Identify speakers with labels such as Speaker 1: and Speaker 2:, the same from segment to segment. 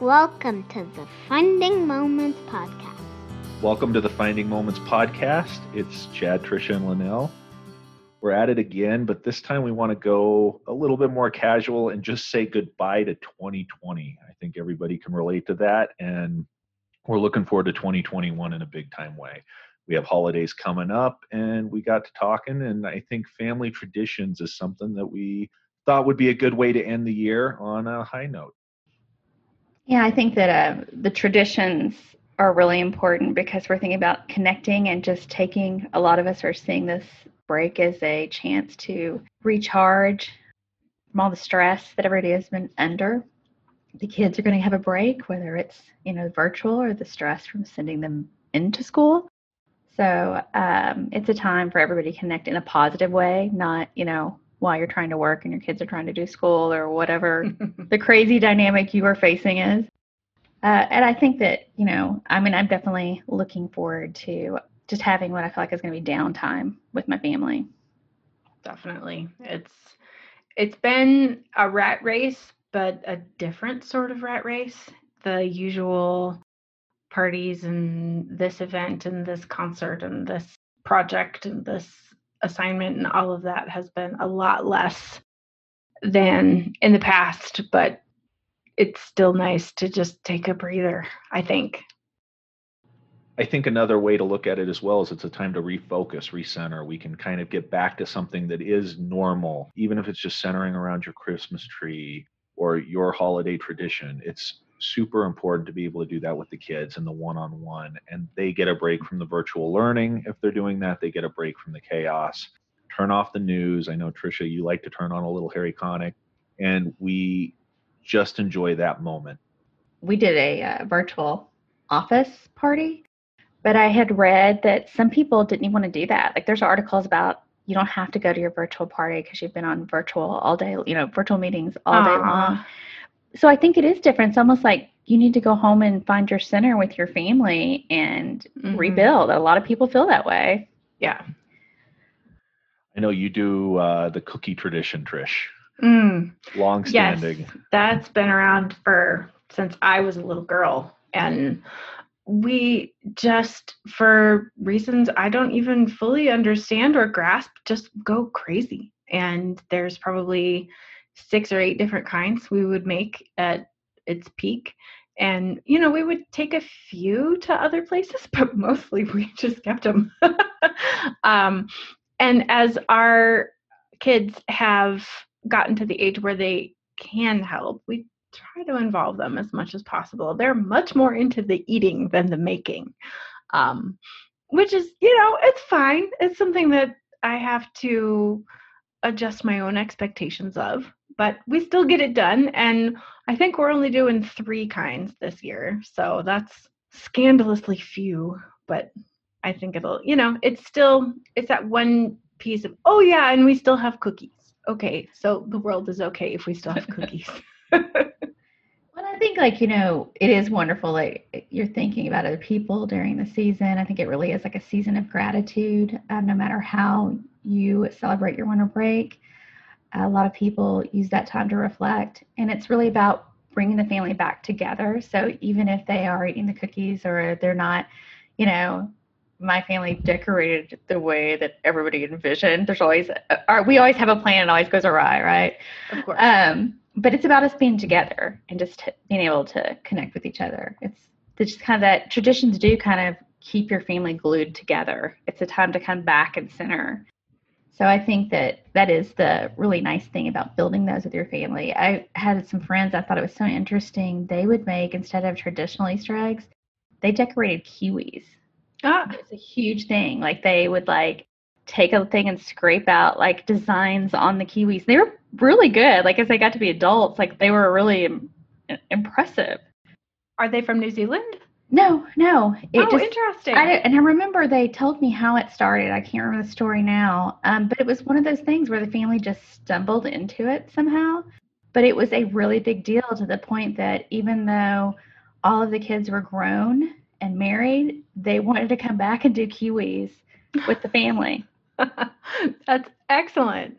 Speaker 1: Welcome to the Finding Moments podcast.
Speaker 2: Welcome to the Finding Moments podcast. It's Chad, Trisha, and Linnell. We're at it again, but this time we want to go a little bit more casual and just say goodbye to 2020. I think everybody can relate to that, and we're looking forward to 2021 in a big time way. We have holidays coming up, and we got to talking, and I think family traditions is something that we thought would be a good way to end the year on a high note.
Speaker 3: Yeah, I think that uh, the traditions are really important because we're thinking about connecting and just taking, a lot of us are seeing this break as a chance to recharge from all the stress that everybody has been under. The kids are going to have a break, whether it's, you know, virtual or the stress from sending them into school. So um, it's a time for everybody to connect in a positive way, not, you know, while you're trying to work and your kids are trying to do school or whatever the crazy dynamic you are facing is. Uh, and I think that, you know, I mean, I'm definitely looking forward to just having what I feel like is going to be downtime with my family.
Speaker 4: Definitely. It's it's been a rat race, but a different sort of rat race. The usual parties and this event and this concert and this project and this assignment and all of that has been a lot less than in the past, but it's still nice to just take a breather, I think.
Speaker 2: I think another way to look at it as well is it's a time to refocus, recenter. We can kind of get back to something that is normal, even if it's just centering around your Christmas tree or your holiday tradition. It's super important to be able to do that with the kids and the one on one. And they get a break from the virtual learning. If they're doing that, they get a break from the chaos. Turn off the news. I know, Trisha, you like to turn on a little Harry Connick, and we just enjoy that moment.
Speaker 3: We did a uh, virtual office party, but I had read that some people didn't even want to do that. Like, there's articles about you don't have to go to your virtual party because you've been on virtual all day, you know, virtual meetings all Aww. day long so I think it is different. It's almost like you need to go home and find your center with your family and mm-hmm. rebuild. A lot of people feel that way.
Speaker 4: Yeah.
Speaker 2: I know you do uh, the cookie tradition, Trish.
Speaker 4: Mm.
Speaker 2: Long standing. Yes,
Speaker 4: that's been around for since I was a little girl. And we just, for reasons I don't even fully understand or grasp, just go crazy. And there's probably six or eight different kinds we would make at its peak. And you know we would take a few to other places but mostly we just kept them um, and as our kids have gotten to the age where they can help we try to involve them as much as possible. They're much more into the eating than the making um, which is you know it's fine. It's something that i have to adjust my own expectations of but we still get it done. And I think we're only doing three kinds this year. So that's scandalously few, but I think it'll, you know, it's still, it's that one piece of, oh yeah, and we still have cookies. Okay, so the world is okay if we still have cookies.
Speaker 3: well, I think like, you know, it is wonderful like you're thinking about other people during the season. I think it really is like a season of gratitude, um, no matter how you celebrate your winter break a lot of people use that time to reflect and it's really about bringing the family back together. So even if they are eating the cookies or they're not you know my family decorated the way that everybody envisioned. There's always we always have a plan and always goes awry right?
Speaker 4: Of course.
Speaker 3: Um, but it's about us being together and just t- being able to connect with each other. It's, it's just kind of that traditions do kind of keep your family glued together. It's a time to come back and center so I think that that is the really nice thing about building those with your family. I had some friends, I thought it was so interesting. They would make, instead of traditional Easter eggs, they decorated kiwis. Ah. It's a huge thing. Like they would like take a thing and scrape out like designs on the kiwis. They were really good. Like as they got to be adults, like they were really Im- impressive.
Speaker 4: Are they from New Zealand?
Speaker 3: No, no.
Speaker 4: It oh, just, interesting.
Speaker 3: I, and I remember they told me how it started. I can't remember the story now. Um, but it was one of those things where the family just stumbled into it somehow. But it was a really big deal to the point that even though all of the kids were grown and married, they wanted to come back and do kiwis with the family.
Speaker 4: that's excellent.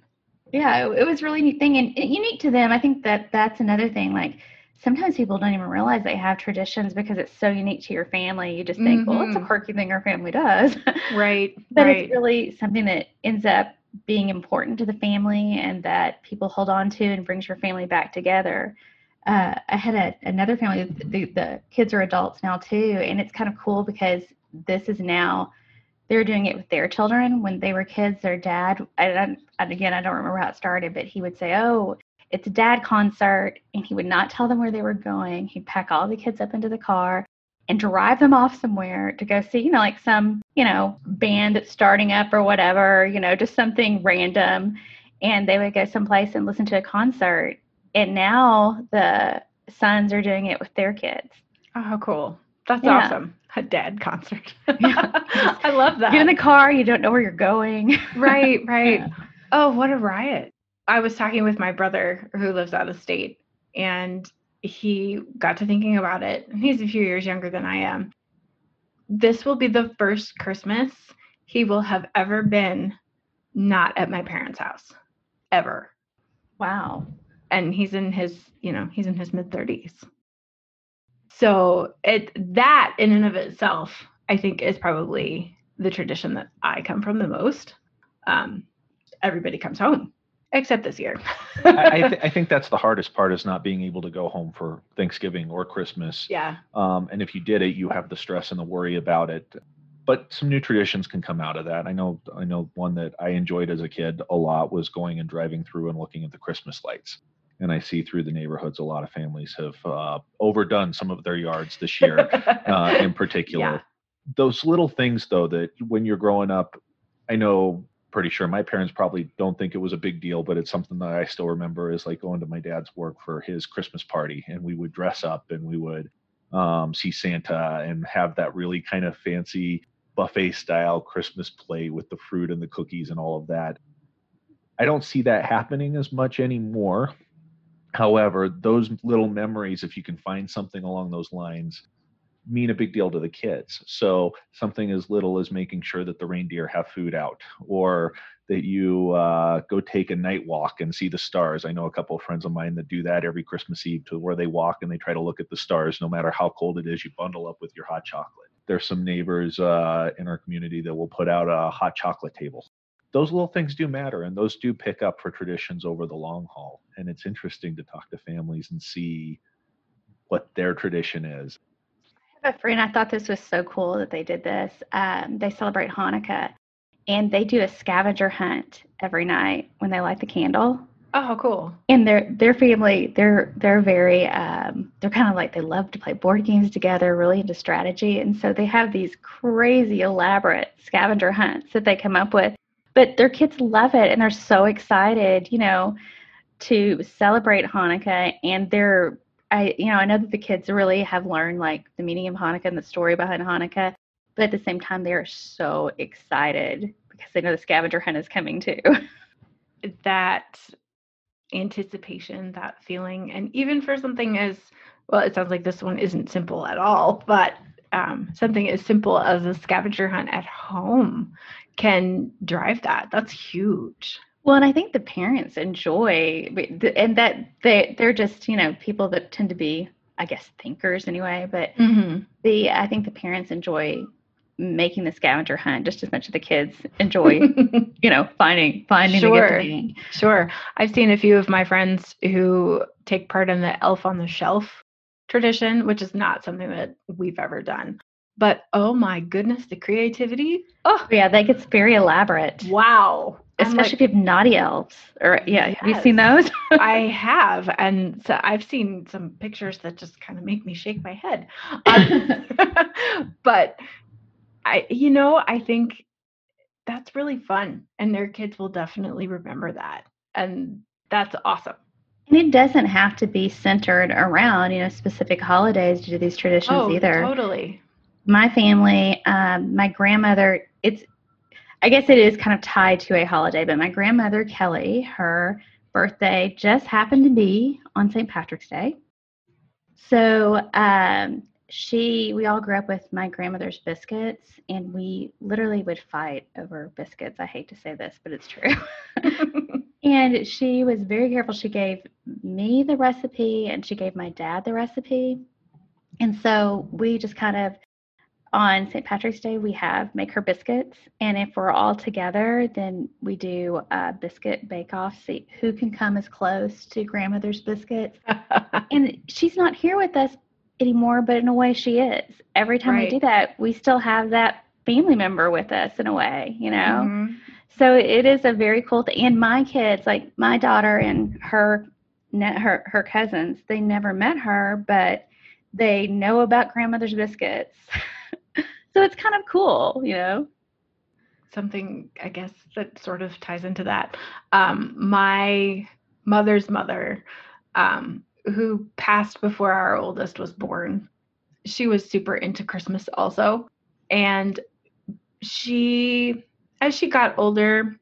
Speaker 3: Yeah, it, it was really neat thing and, and unique to them. I think that that's another thing. Like sometimes people don't even realize they have traditions because it's so unique to your family. You just think, well, it's a quirky thing our family does.
Speaker 4: Right.
Speaker 3: but
Speaker 4: right.
Speaker 3: it's really something that ends up being important to the family and that people hold on to and brings your family back together. Uh, I had a, another family, the, the kids are adults now too, and it's kind of cool because this is now they're doing it with their children. When they were kids, their dad, I, I, and again, I don't remember how it started, but he would say, Oh, it's a dad concert, and he would not tell them where they were going. He'd pack all the kids up into the car and drive them off somewhere to go see, you know, like some, you know, band that's starting up or whatever, you know, just something random. And they would go someplace and listen to a concert. And now the sons are doing it with their kids.
Speaker 4: Oh, cool. That's
Speaker 3: Yeah.
Speaker 4: awesome. A dad concert.
Speaker 3: Yeah.
Speaker 4: I love that.
Speaker 3: Get in the car, you don't know where you're going.
Speaker 4: right, right.
Speaker 3: Yeah.
Speaker 4: Oh, what a riot. I was talking with my brother who lives out of state and he got to thinking about it. He's a few years younger than I am. This will be the first Christmas he will have ever been not at my parents' house. Ever.
Speaker 3: Wow.
Speaker 4: and he's in his you know he's in his mid 30s so it that in and of itself i think is probably the tradition that i come from the most um everybody comes home except this year
Speaker 2: I, I, th- I think that's the hardest part is not being able to go home for Thanksgiving or Christmas.
Speaker 4: yeah
Speaker 2: Um, and if you did it, you have the stress and the worry about it. But some new traditions can come out of that. I know, I know one that I enjoyed as a kid a lot was going and driving through and looking at the Christmas lights. And I see through the neighborhoods, a lot of families have uh, overdone some of their yards this year, uh, in particular.
Speaker 4: Yeah.
Speaker 2: Those little things, though, that when you're growing up, I know pretty sure my parents probably don't think it was a big deal, but it's something that I still remember is like going to my dad's work for his Christmas party, and we would dress up and we would um, see Santa and have that really kind of fancy buffet style Christmas plate with the fruit and the cookies and all of that. I don't see that happening as much anymore. However, those little memories, if you can find something along those lines, mean a big deal to the kids. So something as little as making sure that the reindeer have food out, or that you uh, go take a night walk and see the stars. I know a couple of friends of mine that do that every Christmas Eve, to where they walk and they try to look at the stars, no matter how cold it is. You bundle up with your hot chocolate. There's some neighbors uh, in our community that will put out a hot chocolate table. Those little things do matter, and those do pick up for traditions over the long haul. And it's interesting to talk to families and see what their tradition is.
Speaker 3: A friend, I thought this was so cool that they did this. Um, they celebrate Hanukkah and they do a scavenger hunt every night when they light the candle.
Speaker 4: oh cool
Speaker 3: and their their family they're they're very um they're kind of like they love to play board games together really into strategy and so they have these crazy elaborate scavenger hunts that they come up with but their kids love it and they're so excited you know to celebrate hanukkah and they're i you know i know that the kids really have learned like the meaning of hanukkah and the story behind hanukkah but at the same time they are so excited because they know the scavenger hunt is coming too
Speaker 4: that anticipation, that feeling, and even for something as well, it sounds like this one isn't simple at all, but um, something as simple as a scavenger hunt at home can drive that. That's huge.
Speaker 3: Well, and I think the parents enjoy, and that they they're just you know people that tend to be, I guess, thinkers anyway. But
Speaker 4: Mm-hmm.
Speaker 3: the I think the parents enjoy making the scavenger hunt just as much as the kids enjoy, you know, finding finding the
Speaker 4: Sure. Sure. I've seen a few of my friends who take part in the elf on the shelf tradition, which is not something that we've ever done. But oh my goodness, the creativity. Oh,
Speaker 3: Yeah, that gets very elaborate,
Speaker 4: wow.
Speaker 3: Especially
Speaker 4: like,
Speaker 3: if you have naughty elves. Or yeah, have you seen those?
Speaker 4: I have. And so I've seen some pictures that just kind of make me shake my head. Um, but I, you know, I think that's really fun. And their kids will definitely remember that. And that's awesome.
Speaker 3: and it doesn't have to be centered around you know specific holidays to do these traditions
Speaker 4: Oh,
Speaker 3: either.
Speaker 4: totally.
Speaker 3: my family, um, my grandmother, it's, I guess it is kind of tied to a holiday, but my grandmother, Kelly, her birthday just happened to be on St. Patrick's Day. So um, she, we all grew up with my grandmother's biscuits, and we literally would fight over biscuits. I hate to say this, but it's true. And she was very careful. She gave me the recipe and she gave my dad the recipe. And so we just kind of on St. Patrick's Day, we have make her biscuits. And if we're all together, then we do a biscuit bake off, see who can come as close to grandmother's biscuits. and she's not here with us anymore, but in a way she is. Every time
Speaker 4: Right.
Speaker 3: we do that, we still have that family member with us in a way, you know?
Speaker 4: Mhm.
Speaker 3: So it is a very cool thing. And my kids, like my daughter and her her her cousins, they never met her, but they know about grandmother's biscuits. so it's kind of cool, you know.
Speaker 4: something I guess that sort of ties into that. Um, my mother's mother, um, who passed before our oldest was born, she was super into Christmas also, and she, as she got older,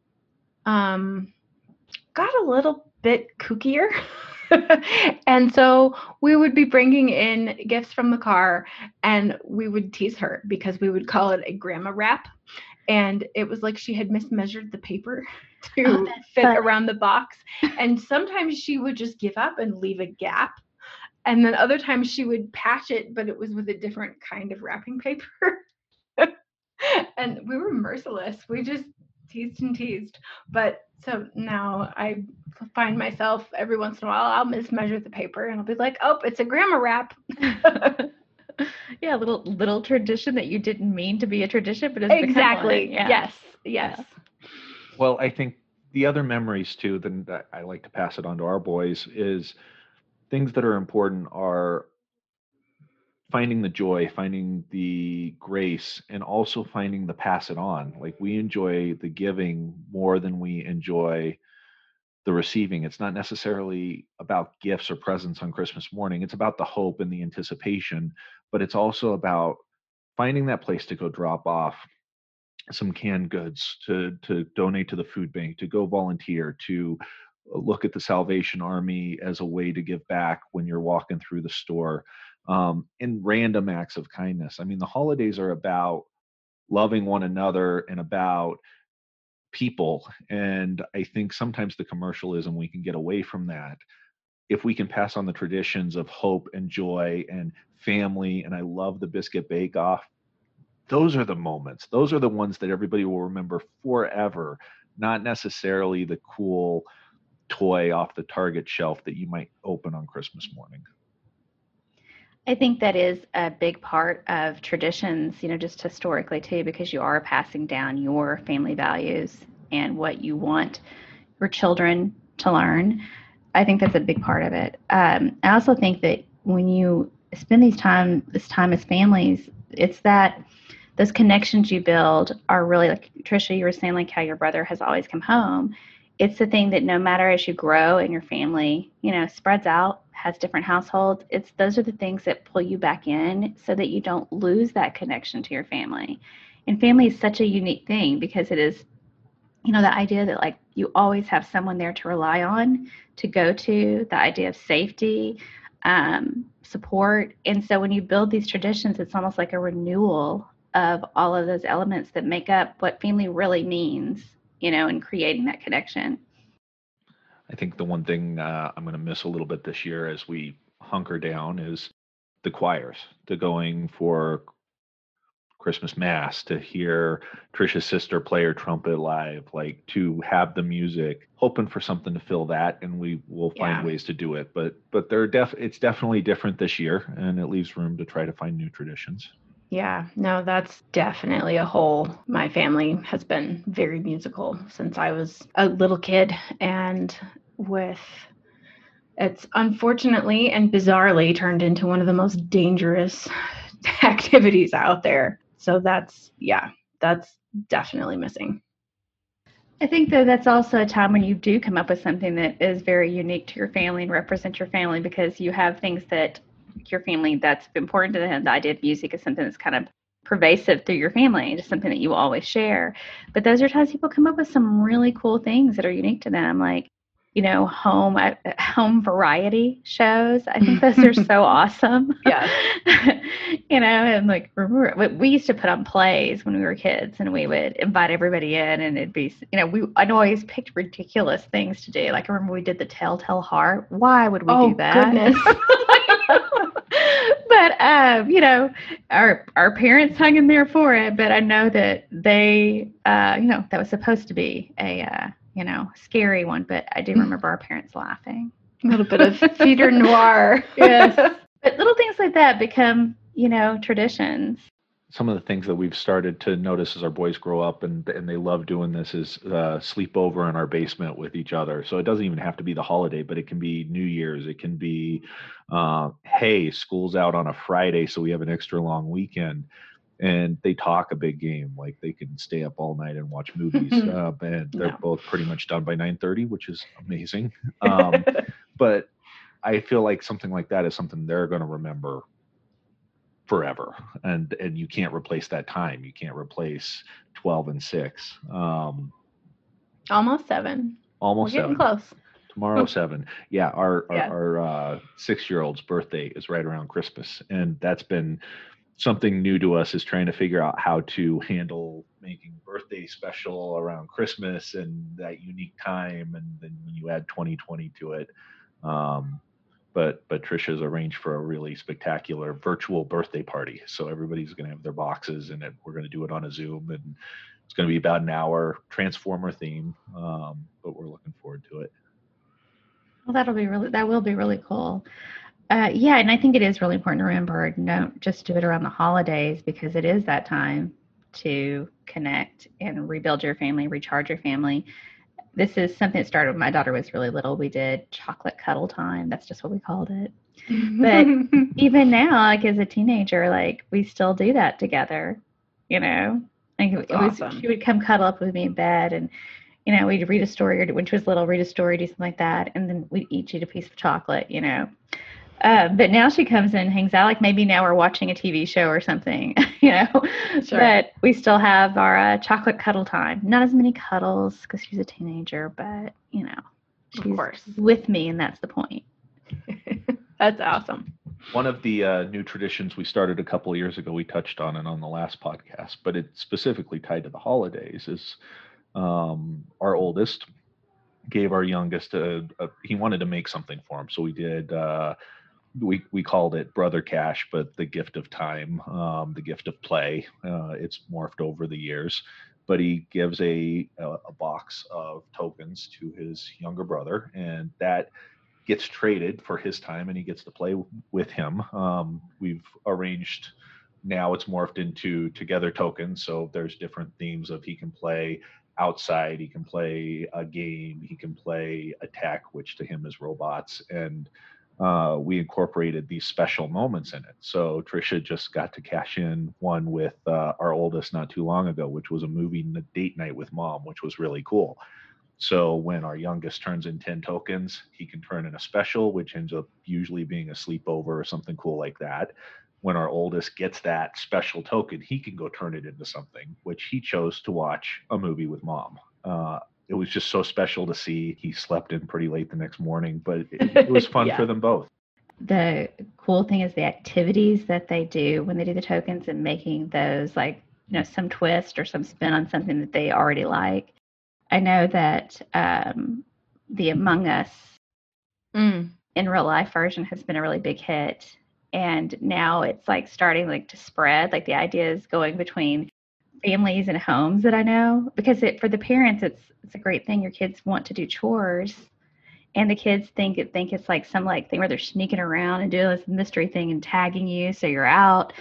Speaker 4: um, got a little bit kookier. and so we would be bringing in gifts from the car and we would tease her because we would call it a grandma wrap. And it was like she had mismeasured the paper to
Speaker 3: Oh,
Speaker 4: fit around the box. And sometimes she would just give up and leave a gap. And then other times she would patch it but it was with a different kind of wrapping paper. And we were merciless. We just teased and teased. But so now i find myself every once in a while i'll mismeasure the paper and i'll be like oh it's a grammar wrap.
Speaker 3: Yeah, a little little tradition that you didn't mean to be a tradition, but it's
Speaker 4: exactly.
Speaker 3: Yeah.
Speaker 4: yes. Yes.
Speaker 2: Well, I think the other memories too, then that I like to pass it on to our boys, is things that are important are finding the joy, finding the grace, and also finding the pass it on. Like we enjoy the giving more than we enjoy the receiving. It's not necessarily about gifts or presents on Christmas morning. It's about the hope and the anticipation, but it's also about finding that place to go drop off some canned goods to to donate to the food bank to go volunteer to look at the salvation army as a way to give back when you're walking through the store um, in random acts of kindness. I mean the holidays are about loving one another and about people and i think sometimes the commercialism we can get away from that. If we can pass on the traditions of hope and joy and family and i love the biscuit bake off those are the moments. Those are the ones that everybody will remember forever not necessarily the cool toy off the target shelf that you might open on christmas morning
Speaker 3: I think that is a big part of traditions, you know, just historically too, because you are passing down your family values and what you want your children to learn. I think that's a big part of it. Um, I also think that when you spend these time, this time as families, it's that those connections you build are really like Trisha, you were saying, like how your brother has always come home. It's the thing that no matter as you grow and your family, you know, spreads out, has different households, it's those are the things that pull you back in so that you don't lose that connection to your family. And family is such a unique thing because it is, you know, the idea that like you always have someone there to rely on, to go to, the idea of safety, um, support. And so when you build these traditions, it's almost like a renewal of all of those elements that make up what family really means, you know, and creating that connection.
Speaker 2: I think the one thing uh, I'm going to miss a little bit this year as we hunker down is the choirs, to going for Christmas Mass, to hear Trisha's sister play her trumpet live, like to have the music, hoping for something to fill that, and we will find
Speaker 4: Yeah.
Speaker 2: ways to do it. But but they're def it's definitely different this year, and it leaves room to try to find new traditions.
Speaker 4: Yeah, no, that's definitely a hole. My family has been very musical since I was a little kid, and with it's unfortunately and bizarrely turned into one of the most dangerous activities out there. So that's, yeah, that's definitely missing.
Speaker 3: I think though that's also a time when you do come up with something that is very unique to your family and represent your family because you have things that your family that's important to them. The idea of music is something that's kind of pervasive through your family, just something that you always share. But those are times people come up with some really cool things that are unique to them. Like you know, home uh, home variety shows. I think those are so awesome.
Speaker 4: Yeah.
Speaker 3: you know, and like remember we- used to put on plays when we were kids, and we would invite everybody in, and it'd be, you know, we I know always picked ridiculous things to do. Like I remember we did the Telltale Heart. Why would we
Speaker 4: oh
Speaker 3: do that?
Speaker 4: goodness.
Speaker 3: but um, you know, our our parents hung in there for it. But I know that they, uh, you know, that was supposed to be a, uh, you know, scary one. But I do remember our parents laughing.
Speaker 4: a little bit of theater noir.
Speaker 3: Yes. But little things like that become, you know, traditions.
Speaker 2: Some of the things that we've started to notice as our boys grow up and and they love doing this is uh, sleep over in our basement with each other. So it doesn't even have to be the holiday, but it can be New Year's. It can be, uh, hey, school's out on a Friday, so we have an extra long weekend. And they talk a big game, like they can stay up all night and watch movies. uh, and they're
Speaker 3: Yeah.
Speaker 2: both pretty much done by 9:30, which is amazing. Um, but I feel like something like that is something they're going to remember forever and and you can't replace that time. You can't replace 12 and 6 um
Speaker 4: Almost seven. We're
Speaker 2: almost
Speaker 4: getting
Speaker 2: seven.
Speaker 4: close.
Speaker 2: tomorrow seven. Yeah our our, our uh six year old's birthday is right around christmas and that's been something new to us is trying to figure out how to handle making birthday special around christmas and that unique time and then when you add 2020 to it um but but Trisha's arranged for a really spectacular virtual birthday party. So everybody's going to have their boxes, and it, we're going to do it on a Zoom, and it's going to be about an hour, Transformer theme. Um, but we're looking forward to it.
Speaker 3: Well, that'll be really, that will be really cool. Uh, yeah, and I think it is really important to remember don't just do it around the holidays because it is that time to connect and rebuild your family, recharge your family. This is something that started when my daughter was really little. We did chocolate cuddle time. That's just what we called it. But even now, like as a teenager, like we still do that together, you know. Like it was,
Speaker 4: awesome.
Speaker 3: she would come cuddle up with me in bed, and you know we'd read a story, or when she was little, read a story, do something like that, and then we'd each eat a piece of chocolate, you know. Um, but now she comes in, and hangs out. Like maybe now we're watching a TV show or something, you know.
Speaker 4: Sure.
Speaker 3: But we still have our uh, chocolate cuddle time. Not as many cuddles because she's a teenager, but you know,
Speaker 4: Of course.
Speaker 3: with me, and that's the point.
Speaker 4: That's awesome.
Speaker 2: One of the uh, new traditions we started a couple of years ago, we touched on it on the last podcast, but it's specifically tied to the holidays. Is um, our oldest gave our youngest a, a he wanted to make something for him, so we did. Uh, we we called it brother cash, but the gift of time, um, the gift of play. Uh, it's morphed over the years, but he gives a, a a box of tokens to his younger brother, and that gets traded for his time and he gets to play with him. Um, we've arranged now it's morphed into together tokens. So there's different themes of he can play outside, he can play a game, he can play attack, which to him is robots. And uh, we incorporated these special moments in it. So Trisha just got to cash in one with uh, our oldest not too long ago, which was a movie date night with mom, which was really cool. So when our youngest turns in 10 tokens, he can turn in a special, which ends up usually being a sleepover or something cool like that. When our oldest gets that special token, he can go turn it into something, which he chose to watch a movie with mom. Uh, it was just so special to see. He slept in pretty late the next morning, but it, it was fun
Speaker 4: Yeah.
Speaker 2: for them both.
Speaker 3: the cool thing is the activities that they do when they do the tokens and making those like you know some twist or some spin on something that they already like i know that um, the among us
Speaker 4: Mm.
Speaker 3: in real life version has been a really big hit and now it's like starting like to spread like the idea is going between families and homes that i know because it for the parents it's it's a great thing. Your kids want to do chores and the kids think it think it's like some like thing where they're sneaking around and doing this mystery thing and tagging you so you're out.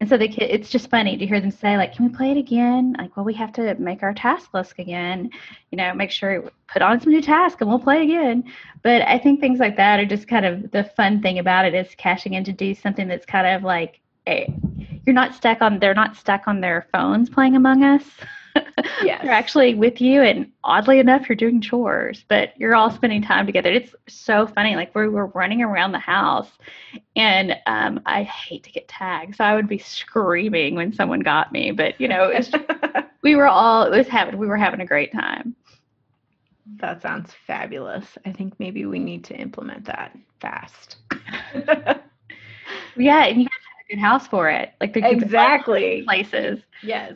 Speaker 3: And so the kid it's just funny to hear them say like can we play it again? Like well we have to make our task list again you know make sure put on some new task and we'll play again. But i think things like that are just kind of the fun thing about it is cashing in to do something that's kind of like a, you're not stuck on they're not stuck on their phones playing among us
Speaker 4: Yes.
Speaker 3: they're actually with you and oddly enough you're doing chores but you're all spending time together it's so funny like we were running around the house and um, i hate to get tagged so i would be screaming when someone got me but you know we were all it was having we were having a great time
Speaker 4: That sounds fabulous. I think maybe we need to implement that fast.
Speaker 3: Yeah, and you guys have a good house for it. Like they're
Speaker 4: exactly.
Speaker 3: places.
Speaker 4: Yes.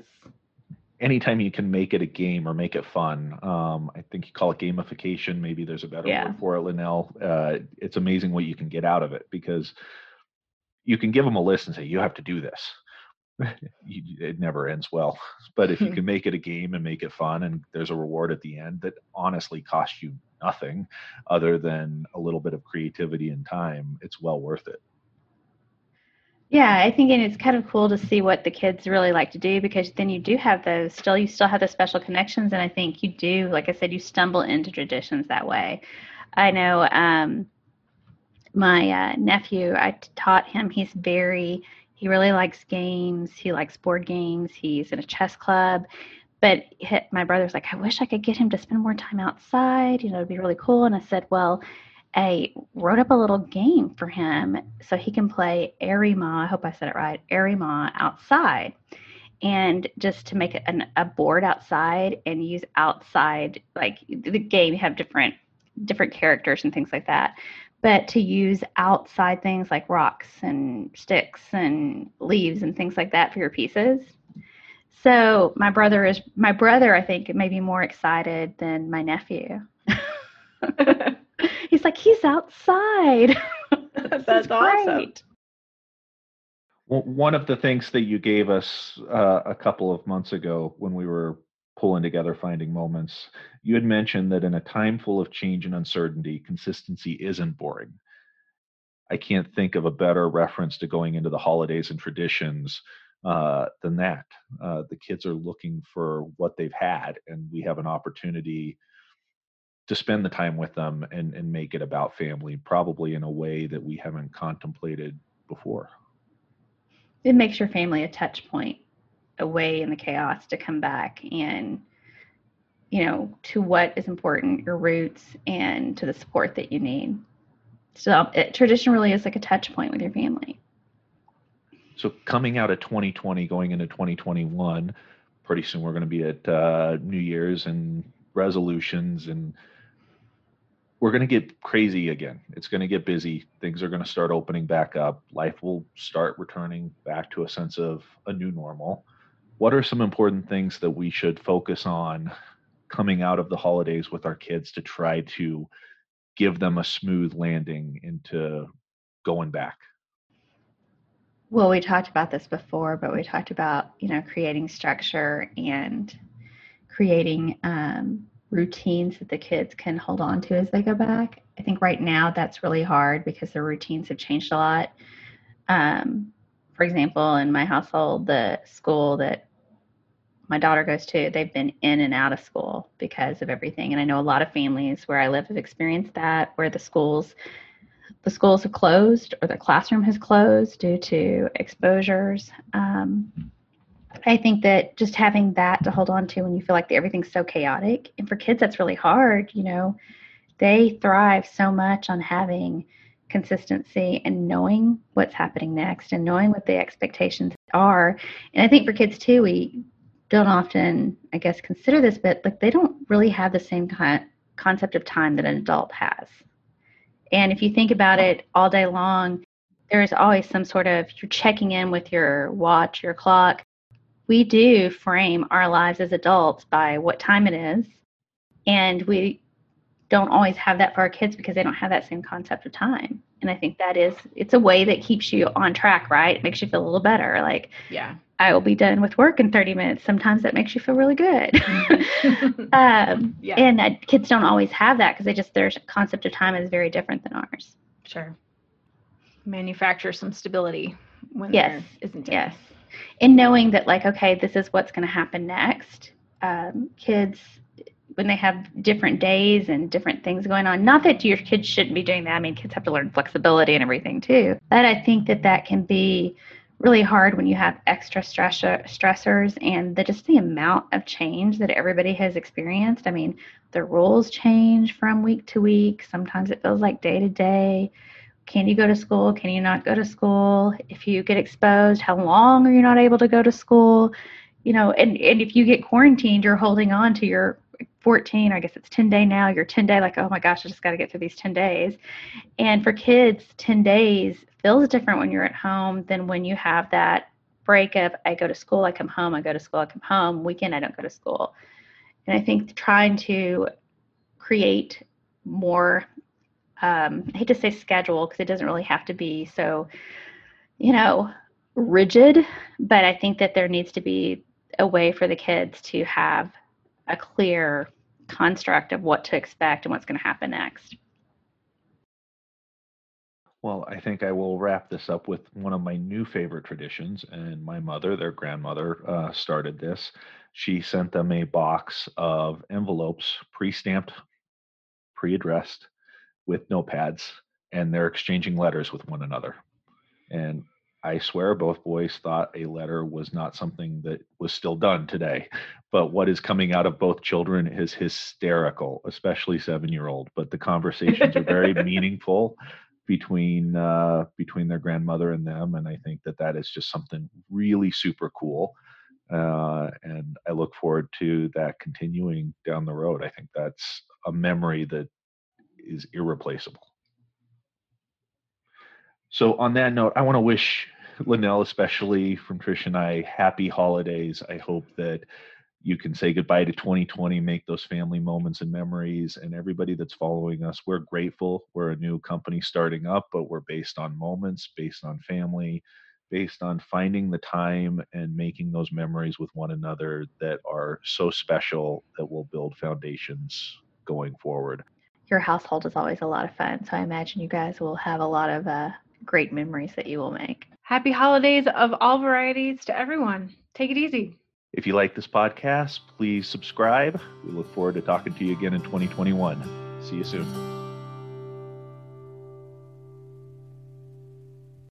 Speaker 2: anytime you can make it a game or make it fun um, i think you call it gamification maybe there's a better
Speaker 3: Yeah.
Speaker 2: word for it linnell uh, it's amazing what you can get out of it because you can give them a list and say you have to do this you, it never ends well but if you can make it a game and make it fun and there's a reward at the end that honestly costs you nothing other than a little bit of creativity and time it's well worth it
Speaker 3: Yeah, I think and it's kind of cool to see what the kids really like to do because then you do have those still you still have those special connections and I think you do like I said you stumble into traditions that way. I know um my uh, nephew I taught him he's very he really likes games, he likes board games, he's in a chess club. But my brother's like, I wish I could get him to spend more time outside. You know, it'd be really cool. And I said, Well, I wrote up a little game for him so he can play Arimaa. I hope I said it right. Arimaa outside, and just to make an, a board outside and use outside like the game. Have different different characters and things like that, but to use outside things like rocks and sticks and leaves and things like that for your pieces. So my brother is my brother. I think may be more excited than my nephew. He's like, he's outside.
Speaker 4: That's awesome.
Speaker 3: great.
Speaker 2: Well, one of the things that you gave us uh, a couple of months ago when we were pulling together finding moments, you had mentioned that in a time full of change and uncertainty, consistency isn't boring. I can't think of a better reference to going into the holidays and traditions uh, than that. Uh, the kids are looking for what they've had, and we have an opportunity to spend the time with them and, and make it about family, probably in a way that we haven't contemplated before.
Speaker 3: It makes your family a touch point away in the chaos to come back and, you know, to what is important, your roots, and to the support that you need. So it, tradition really is like a touch point with your family.
Speaker 2: So coming out of 2020, going into 2021, pretty soon we're going to be at uh, New Year's and resolutions, and we're going to get crazy again. It's going to get busy. Things are going to start opening back up. Life will start returning back to a sense of a new normal. What are some important things that we should focus on coming out of the holidays with our kids to try to give them a smooth landing into going back?
Speaker 3: Well, we talked about this before, but we talked about, you know, creating structure and creating um, routines that the kids can hold on to as they go back. I think right now that's really hard because the routines have changed a lot. Um, for example, in my household, the school that my daughter goes to, they've been in and out of school because of everything. And I know a lot of families where I live have experienced that, where the schools the schools have closed or the classroom has closed due to exposures. Um, I think that just having that to hold on to when you feel like everything's so chaotic, and for kids, that's really hard. You know, they thrive so much on having consistency and knowing what's happening next and knowing what the expectations are. And I think for kids too, we don't often, I guess, consider this, but like they don't really have the same kind concept of time that an adult has. And if you think about it all day long, there is always some sort of you're checking in with your watch, your clock. We do frame our lives as adults by what time it is. And we don't always have that for our kids because they don't have that same concept of time. And I think that is it's a way that keeps you on track, right? It makes you feel a little better. Like
Speaker 4: Yeah.
Speaker 3: I will be done with work in 30 minutes. Sometimes that makes you feel really good. um,
Speaker 4: Yeah.
Speaker 3: And uh, kids don't always have that because they just their concept of time is very different than ours.
Speaker 4: Sure. Manufacture some stability when
Speaker 3: Yes.
Speaker 4: there isn't.
Speaker 3: Yes. And knowing that, like, okay, this is what's going to happen next. Um, kids, when they have different days and different things going on, not that your kids shouldn't be doing that. I mean, kids have to learn flexibility and everything too. But I think that that can be really hard when you have extra stressor, stressors and the just the amount of change that everybody has experienced. I mean, the rules change from week to week. Sometimes it feels like day to day. Can you go to school? Can you not go to school? If you get exposed, how long are you not able to go to school? You know, and, and if you get quarantined, you're holding on to your 14, I guess it's 10 day now, you're 10 day, like, oh my gosh, I just got to get through these 10 days. And for kids, 10 days feels different when you're at home than when you have that break of I go to school, I come home, I go to school, I come home, weekend, I don't go to school. And I think trying to create more, um, I hate to say schedule because it doesn't really have to be so, you know, rigid, but I think that there needs to be a way for the kids to have a clear construct of what to expect and what's going to happen next.
Speaker 2: Well, I think I will wrap this up with one of my new favorite traditions. And my mother, their grandmother, uh, started this. She sent them a box of envelopes, pre stamped, pre addressed, with notepads, and they're exchanging letters with one another. And I swear both boys thought a letter was not something that was still done today. But what is coming out of both children is hysterical, especially seven year old. But the conversations are very meaningful between uh, between their grandmother and them, and I think that that is just something really super cool. Uh, and I look forward to that continuing down the road. I think that's a memory that is irreplaceable. So, on that note, I want to wish Linnell, especially from Trish and I, happy holidays. I hope that you can say goodbye to 2020, make those family moments and memories. And everybody that's following us, we're grateful. We're a new company starting up, but we're based on moments, based on family, based on finding the time and making those memories with one another that are so special that will build foundations going forward.
Speaker 3: Your household is always a lot of fun. So I imagine you guys will have a lot of uh, great memories that you will make.
Speaker 4: Happy holidays of all varieties to everyone. Take it easy.
Speaker 2: If you like this podcast, please subscribe. We look forward to talking to you again in 2021. See you soon.